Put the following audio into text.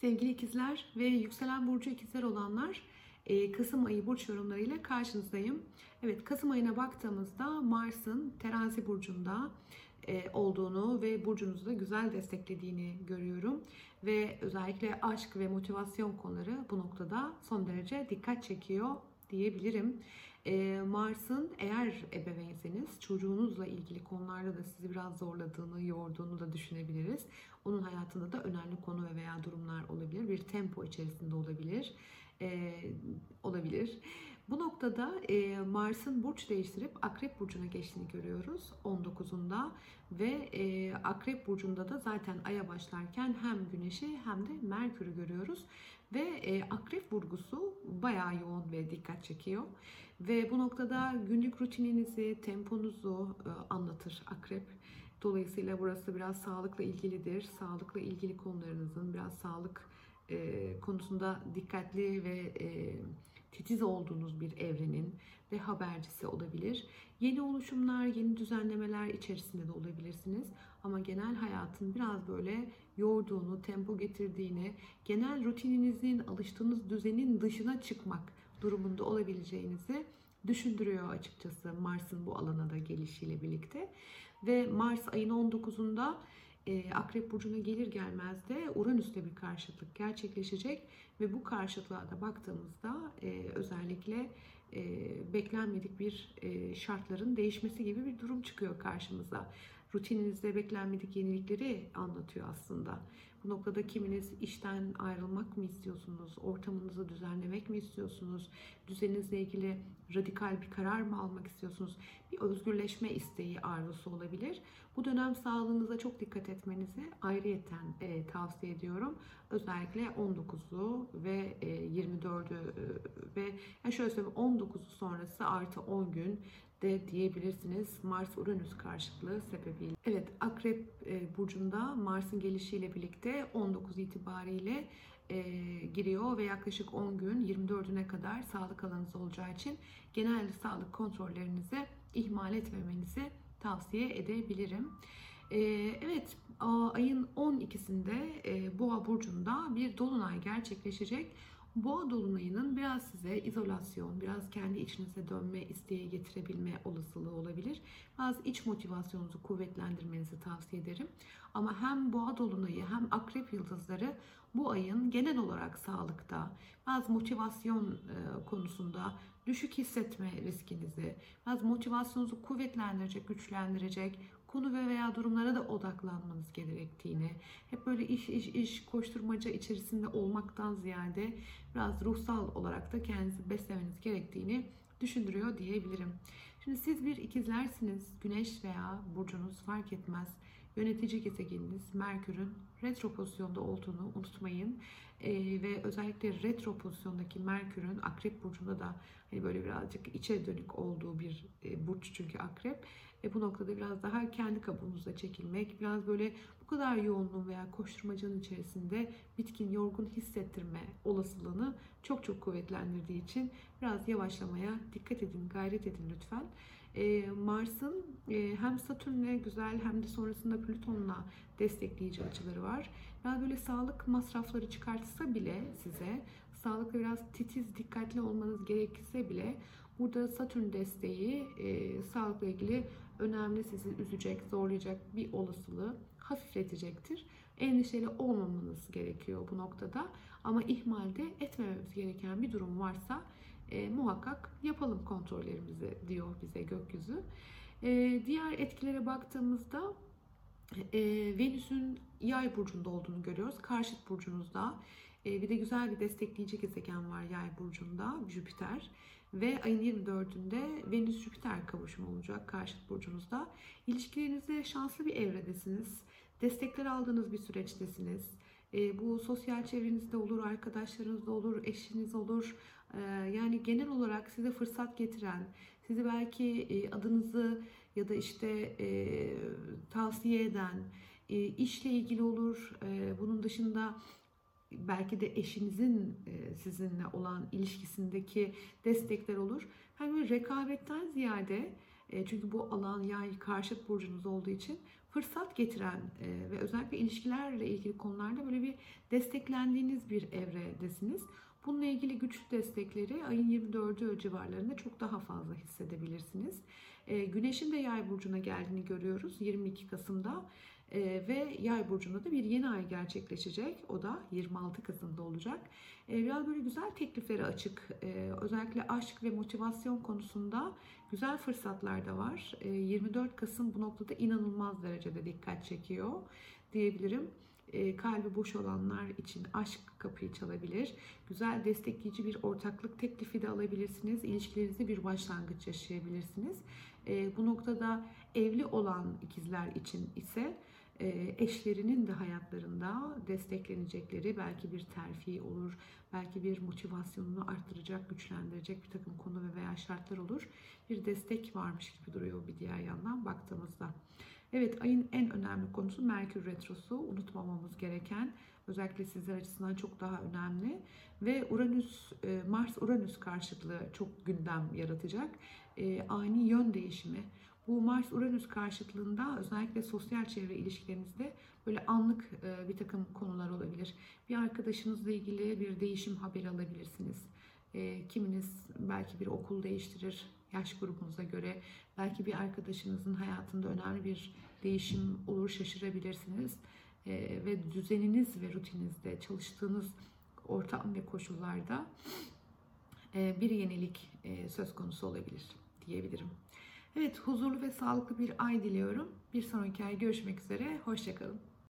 Sevgili ikizler ve yükselen burcu ikizler olanlar e, Kasım ayı burç yorumlarıyla karşınızdayım. Evet Kasım ayına baktığımızda Mars'ın terazi burcunda e, olduğunu ve burcunuzu da güzel desteklediğini görüyorum. Ve özellikle aşk ve motivasyon konuları bu noktada son derece dikkat çekiyor diyebilirim. E, Mars'ın eğer ebeveynseniz çocuğunuzla ilgili konularda da sizi biraz zorladığını, yorduğunu da düşünebiliriz. Onun hayatında da önemli konu ve veya durumlar olabilir. Bir tempo içerisinde olabilir. E, olabilir. Bu noktada e, Mars'ın burç değiştirip Akrep Burcu'na geçtiğini görüyoruz 19'unda ve e, Akrep Burcu'nda da zaten Ay'a başlarken hem Güneş'i hem de Merkür'ü görüyoruz ve e, Akrep vurgusu bayağı yoğun ve dikkat çekiyor ve bu noktada günlük rutininizi, temponuzu e, anlatır Akrep. Dolayısıyla burası biraz sağlıkla ilgilidir. Sağlıkla ilgili konularınızın biraz sağlık e, konusunda dikkatli ve e, titiz olduğunuz bir evrenin ve habercisi olabilir. Yeni oluşumlar, yeni düzenlemeler içerisinde de olabilirsiniz. Ama genel hayatın biraz böyle yorduğunu, tempo getirdiğini, genel rutininizin, alıştığınız düzenin dışına çıkmak durumunda olabileceğinizi düşündürüyor açıkçası Mars'ın bu alana da gelişiyle birlikte. Ve Mars ayın 19'unda e, Akrep Burcu'na gelir gelmez de Uranüs'le bir karşıtlık gerçekleşecek ve bu karşıtlığa da baktığımızda e, özellikle e, beklenmedik bir şartların değişmesi gibi bir durum çıkıyor karşımıza. Rutininizde beklenmedik yenilikleri anlatıyor aslında. Bu noktada kiminiz işten ayrılmak mı istiyorsunuz? Ortamınızı düzenlemek mi istiyorsunuz? Düzeninizle ilgili radikal bir karar mı almak istiyorsunuz? Bir özgürleşme isteği arzusu olabilir. Bu dönem sağlığınıza çok dikkat etmenizi ayrıyeten e, tavsiye ediyorum. Özellikle 19'u ve e, 24'ü e, ve yani şöyle söyleyeyim 19'u sonrası artı 10 gün de diyebilirsiniz Mars-Uranüs karşıtlığı sebebiyle. Evet Akrep e, burcunda Mars'ın gelişiyle birlikte 19 itibariyle e, giriyor ve yaklaşık 10 gün 24'üne kadar sağlık alanınız olacağı için genel sağlık kontrollerinizi ihmal etmemenizi tavsiye edebilirim. E, evet ayın 12'sinde e, Boğa burcunda bir dolunay gerçekleşecek. Boğa dolunayının biraz size izolasyon, biraz kendi içinize dönme isteği getirebilme olasılığı olabilir. Bazı iç motivasyonunuzu kuvvetlendirmenizi tavsiye ederim. Ama hem boğa dolunayı hem akrep yıldızları bu ayın genel olarak sağlıkta, bazı motivasyon e, konusunda düşük hissetme riskinizi, bazı motivasyonunuzu kuvvetlendirecek, güçlendirecek, konu ve veya durumlara da odaklanmanız gerektiğini, hep böyle iş iş iş koşturmaca içerisinde olmaktan ziyade biraz ruhsal olarak da kendinizi beslemeniz gerektiğini düşündürüyor diyebilirim. Şimdi siz bir ikizlersiniz. Güneş veya burcunuz fark etmez. Yönetici gezegeniniz Merkür'ün retro pozisyonda olduğunu unutmayın. Ee, ve özellikle retro pozisyondaki Merkür'ün Akrep burcunda da hani böyle birazcık içe dönük olduğu bir e, burç çünkü Akrep. E, bu noktada biraz daha kendi kabuğunuza çekilmek, biraz böyle bu kadar yoğunluğun veya koşturmacanın içerisinde bitkin, yorgun hissettirme olasılığını çok çok kuvvetlendirdiği için biraz yavaşlamaya dikkat edin, gayret edin lütfen. E, Mars'ın e, hem Satürn'le güzel hem de sonrasında Plüton'la destekleyici açıları var. Yani böyle sağlık masrafları çıkartsa bile size sağlıkla biraz titiz, dikkatli olmanız gerekirse bile burada Satürn desteği e, sağlıkla ilgili önemli sizi üzecek, zorlayacak bir olasılığı hafifletecektir. Endişeli olmamanız gerekiyor bu noktada. Ama ihmalde etmememiz gereken bir durum varsa e, muhakkak yapalım kontrollerimizi diyor bize gökyüzü. E, diğer etkilere baktığımızda e, Venüs'ün yay burcunda olduğunu görüyoruz. Karşıt burcunuzda. E, bir de güzel bir destekleyici gezegen var yay burcunda Jüpiter. Ve ayın 24'ünde Venüs-Jüpiter kavuşumu olacak karşıt burcunuzda. İlişkilerinizde şanslı bir evredesiniz. Destekler aldığınız bir süreçtesiniz. E, bu sosyal çevrenizde olur, arkadaşlarınızda olur, eşiniz olur. E, yani genel olarak size fırsat getiren, sizi belki e, adınızı ya da işte e, tavsiye eden, e, işle ilgili olur. Bunun dışında belki de eşinizin sizinle olan ilişkisindeki destekler olur. Hani böyle rekabetten ziyade çünkü bu alan yay karşıt burcunuz olduğu için fırsat getiren ve özellikle ilişkilerle ilgili konularda böyle bir desteklendiğiniz bir evredesiniz. Bununla ilgili güçlü destekleri ayın 24'ü civarlarında çok daha fazla hissedebilirsiniz. E, Güneşin de yay burcuna geldiğini görüyoruz 22 Kasım'da. Ee, ve yay burcunda da bir yeni ay gerçekleşecek. O da 26 Kasım'da olacak. Ee, biraz böyle güzel tekliflere açık. Ee, özellikle aşk ve motivasyon konusunda güzel fırsatlar da var. Ee, 24 Kasım bu noktada inanılmaz derecede dikkat çekiyor diyebilirim. Ee, kalbi boş olanlar için aşk kapıyı çalabilir. Güzel destekleyici bir ortaklık teklifi de alabilirsiniz. İlişkilerinizde bir başlangıç yaşayabilirsiniz. Ee, bu noktada evli olan ikizler için ise e, eşlerinin de hayatlarında desteklenecekleri belki bir terfi olur, belki bir motivasyonunu arttıracak, güçlendirecek bir takım konu ve veya şartlar olur. Bir destek varmış gibi duruyor bir diğer yandan baktığımızda. Evet ayın en önemli konusu Merkür Retrosu. Unutmamamız gereken özellikle sizler açısından çok daha önemli. Ve Uranüs, e, Mars-Uranüs karşıtlığı çok gündem yaratacak. E, ani yön değişimi. Bu Mars-Uranüs karşıtlığında özellikle sosyal çevre ilişkilerinizde böyle anlık e, bir takım konular olabilir. Bir arkadaşınızla ilgili bir değişim haberi alabilirsiniz. Kiminiz belki bir okul değiştirir yaş grubunuza göre. Belki bir arkadaşınızın hayatında önemli bir değişim olur şaşırabilirsiniz. Ve düzeniniz ve rutininizde çalıştığınız ortam ve koşullarda bir yenilik söz konusu olabilir diyebilirim. Evet huzurlu ve sağlıklı bir ay diliyorum. Bir sonraki ay görüşmek üzere. Hoşçakalın.